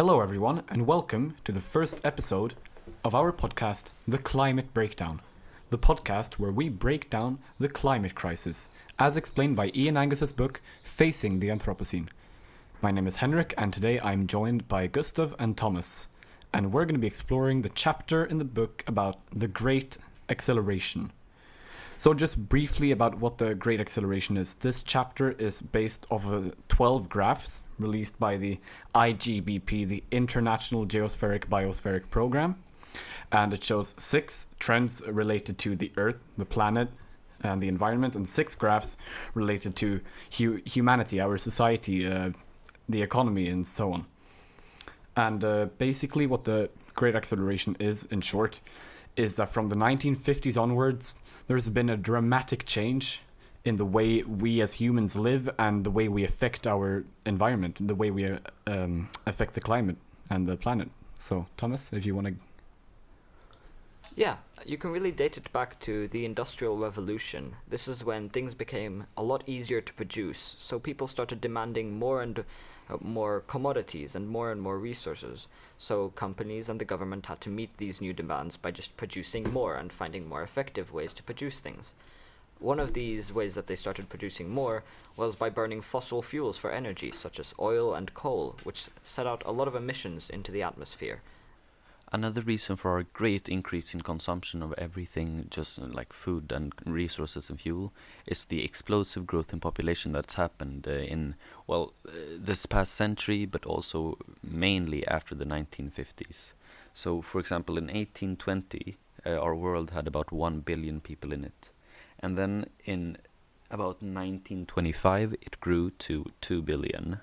Hello, everyone, and welcome to the first episode of our podcast, The Climate Breakdown, the podcast where we break down the climate crisis, as explained by Ian Angus's book, Facing the Anthropocene. My name is Henrik, and today I'm joined by Gustav and Thomas, and we're going to be exploring the chapter in the book about the Great Acceleration. So, just briefly about what the Great Acceleration is. This chapter is based off of 12 graphs released by the IGBP, the International Geospheric Biospheric Program. And it shows six trends related to the Earth, the planet, and the environment, and six graphs related to hu- humanity, our society, uh, the economy, and so on. And uh, basically, what the Great Acceleration is, in short, is that from the 1950s onwards, there's been a dramatic change in the way we as humans live and the way we affect our environment, the way we uh, um, affect the climate and the planet. So, Thomas, if you want to. Yeah, you can really date it back to the Industrial Revolution. This is when things became a lot easier to produce, so people started demanding more and uh, more commodities and more and more resources. So companies and the government had to meet these new demands by just producing more and finding more effective ways to produce things. One of these ways that they started producing more was by burning fossil fuels for energy, such as oil and coal, which set out a lot of emissions into the atmosphere. Another reason for our great increase in consumption of everything, just uh, like food and resources and fuel, is the explosive growth in population that's happened uh, in, well, uh, this past century, but also mainly after the 1950s. So, for example, in 1820, uh, our world had about 1 billion people in it. And then in about 1925, it grew to 2 billion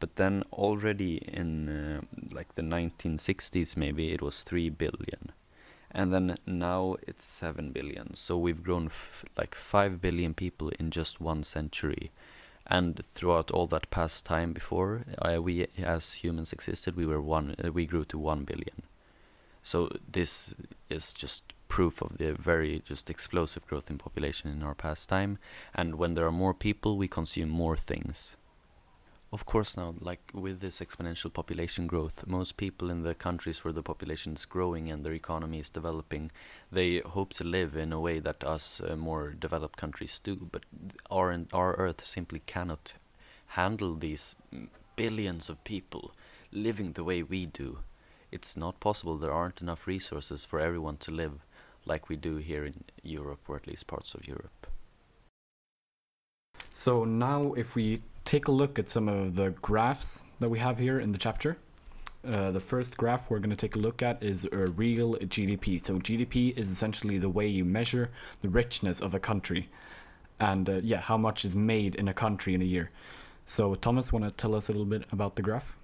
but then already in uh, like the 1960s maybe it was 3 billion. And then now it's 7 billion. So we've grown f- like 5 billion people in just one century. And throughout all that past time before uh, we as humans existed we were one uh, we grew to 1 billion. So this is just proof of the very just explosive growth in population in our past time. And when there are more people we consume more things of course, now, like with this exponential population growth, most people in the countries where the population is growing and their economy is developing, they hope to live in a way that us uh, more developed countries do. But our our Earth simply cannot handle these billions of people living the way we do. It's not possible. There aren't enough resources for everyone to live like we do here in Europe, or at least parts of Europe. So, now if we take a look at some of the graphs that we have here in the chapter. Uh, the first graph we're going to take a look at is a real GDP. So GDP is essentially the way you measure the richness of a country, and uh, yeah, how much is made in a country in a year. So Thomas, want to tell us a little bit about the graph?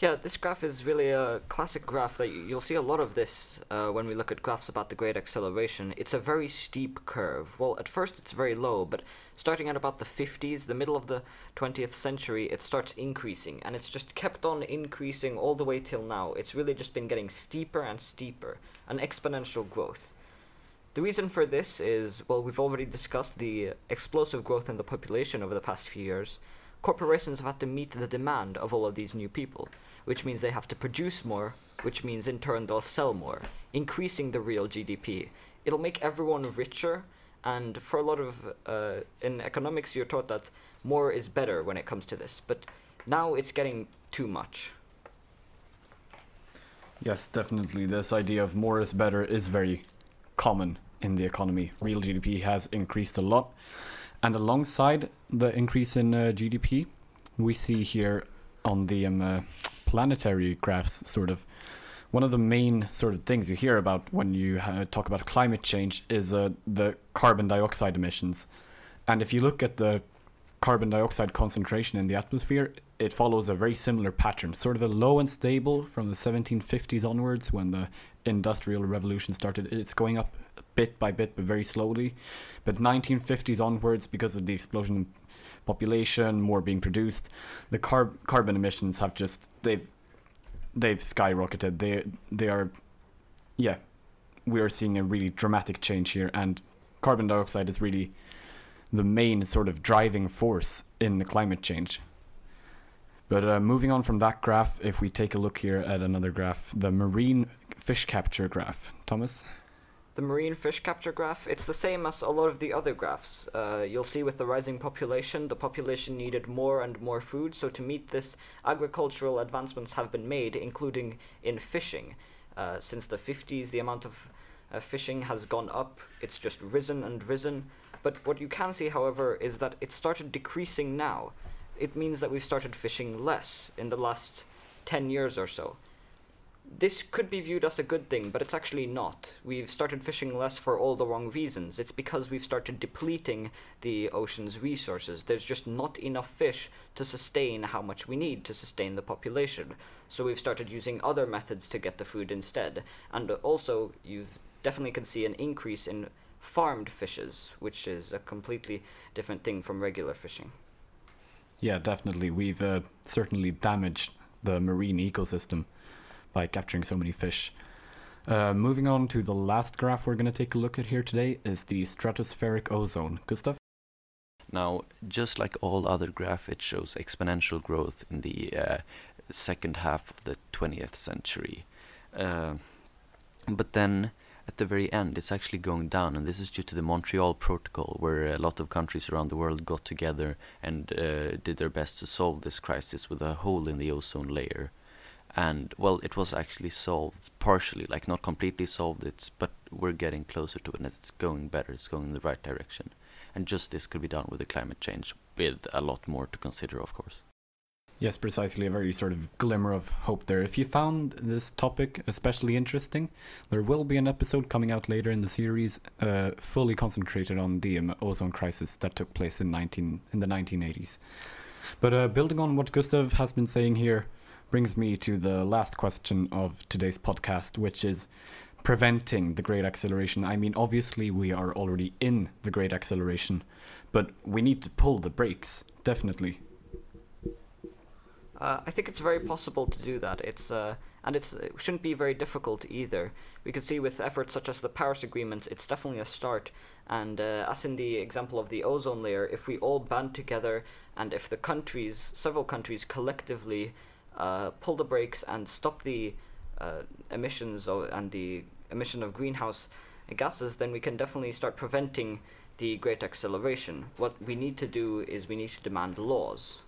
Yeah, this graph is really a classic graph that you'll see a lot of this uh, when we look at graphs about the Great Acceleration. It's a very steep curve. Well, at first it's very low, but starting at about the 50s, the middle of the 20th century, it starts increasing, and it's just kept on increasing all the way till now. It's really just been getting steeper and steeper, an exponential growth. The reason for this is, well, we've already discussed the explosive growth in the population over the past few years. Corporations have had to meet the demand of all of these new people which means they have to produce more, which means in turn they'll sell more, increasing the real GDP. It'll make everyone richer, and for a lot of uh, in economics, you're taught that more is better when it comes to this, but now it's getting too much. Yes, definitely. This idea of more is better is very common in the economy. Real GDP has increased a lot. And alongside the increase in uh, GDP, we see here on the um, uh, planetary graphs, sort of. One of the main sort of things you hear about when you uh, talk about climate change is uh, the carbon dioxide emissions. And if you look at the carbon dioxide concentration in the atmosphere, it follows a very similar pattern, sort of a low and stable from the 1750s onwards when the industrial revolution started. It's going up bit by bit, but very slowly. But 1950s onwards, because of the explosion in population, more being produced, the carb- carbon emissions have just they've they've skyrocketed. They they are, yeah, we are seeing a really dramatic change here, and carbon dioxide is really the main sort of driving force in the climate change. But uh, moving on from that graph, if we take a look here at another graph, the marine fish capture graph. Thomas? The marine fish capture graph, it's the same as a lot of the other graphs. Uh, you'll see with the rising population, the population needed more and more food, so to meet this, agricultural advancements have been made, including in fishing. Uh, since the 50s, the amount of uh, fishing has gone up, it's just risen and risen. But what you can see, however, is that it started decreasing now. It means that we've started fishing less in the last 10 years or so this could be viewed as a good thing, but it's actually not. We've started fishing less for all the wrong reasons. It's because we've started depleting the ocean's resources. There's just not enough fish to sustain how much we need to sustain the population. So we've started using other methods to get the food instead. And also, you definitely can see an increase in farmed fishes, which is a completely different thing from regular fishing. Yeah, definitely. We've uh, certainly damaged the marine ecosystem by capturing so many fish. Uh, moving on to the last graph we're going to take a look at here today is the stratospheric ozone. Gustav? Now, just like all other graphs, it shows exponential growth in the uh, second half of the 20th century. Uh, but then at the very end, it's actually going down, and this is due to the Montreal Protocol, where a lot of countries around the world got together and uh, did their best to solve this crisis with a hole in the ozone layer. And well it was actually solved partially like not completely solved it but we're getting closer to it and it's going better it's going in the right direction. And just this could be done with the climate change with a lot more to consider of course yes precisely a very sort of glimmer of hope there if you found this topic especially interesting there will be an episode coming out later in the series uh, fully concentrated on the um, ozone crisis that took place in 19 in the 1980s but uh, building on what gustav has been saying here brings me to the last question of today's podcast, which is preventing the great acceleration. I mean, obviously, we are already in the great acceleration, but we need to pull the brakes, definitely. Uh, I think it's very possible to do that. It's uh, and it's, it shouldn't be very difficult either. We can see with efforts such as the Paris Agreement, it's definitely a start. And uh, as in the example of the ozone layer, if we all band together and if the countries, several countries collectively uh, pull the brakes and stop the uh, emissions of, and the emission of greenhouse gases, then we can definitely start preventing the great acceleration. What we need to do is we need to demand laws.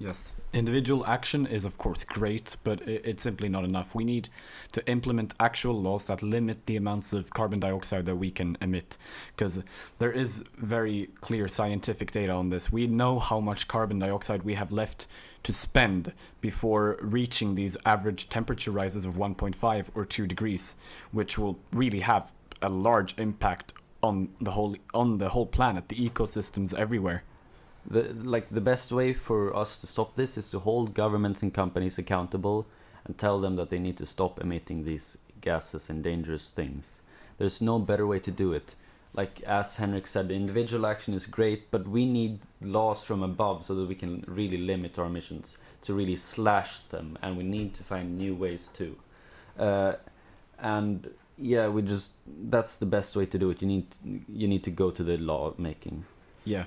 Yes, individual action is of course great, but it's simply not enough. We need to implement actual laws that limit the amounts of carbon dioxide that we can emit, because there is very clear scientific data on this. We know how much carbon dioxide we have left to spend before reaching these average temperature rises of 1.5 or 2 degrees, which will really have a large impact on the whole on the whole planet, the ecosystems everywhere the like the best way for us to stop this is to hold governments and companies accountable and tell them that they need to stop emitting these gases and dangerous things. There's no better way to do it. Like as Henrik said, individual action is great, but we need laws from above so that we can really limit our emissions, to really slash them, and we need to find new ways too. Uh, and yeah, we just that's the best way to do it. You need you need to go to the law making. Yeah,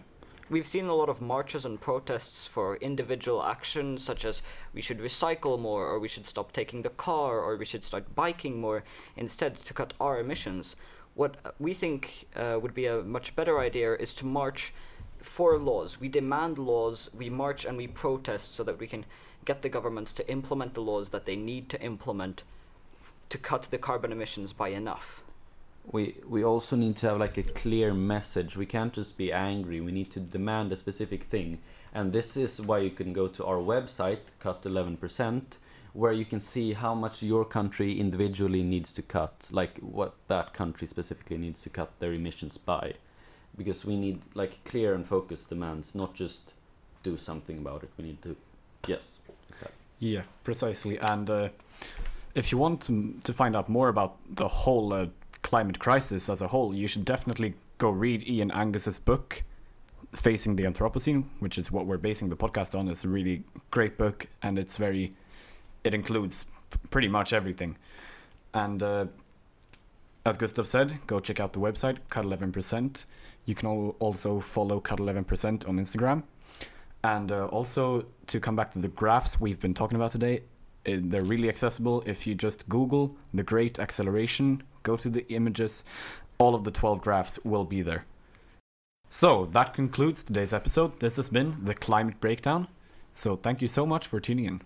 We've seen a lot of marches and protests for individual actions, such as we should recycle more, or we should stop taking the car, or we should start biking more instead to cut our emissions. What we think uh, would be a much better idea is to march for laws. We demand laws, we march and we protest so that we can get the governments to implement the laws that they need to implement to cut the carbon emissions by enough we we also need to have like a clear message. We can't just be angry. We need to demand a specific thing. And this is why you can go to our website, cut 11%, where you can see how much your country individually needs to cut, like what that country specifically needs to cut their emissions by. Because we need like clear and focused demands, not just do something about it. We need to, yes. Okay. Yeah, precisely. And uh, if you want to, to find out more about the whole uh, climate crisis as a whole, you should definitely go read Ian Angus's book, Facing the Anthropocene, which is what we're basing the podcast on. It's a really great book, and it's very, it includes pretty much everything. And uh, as Gustav said, go check out the website, Cut 11%. You can also follow Cut 11% on Instagram. And uh, also to come back to the graphs we've been talking about today, uh, they're really accessible. If you just Google the Great Acceleration, go to the images, all of the 12 graphs will be there. So that concludes today's episode. This has been the Climate Breakdown. So thank you so much for tuning in.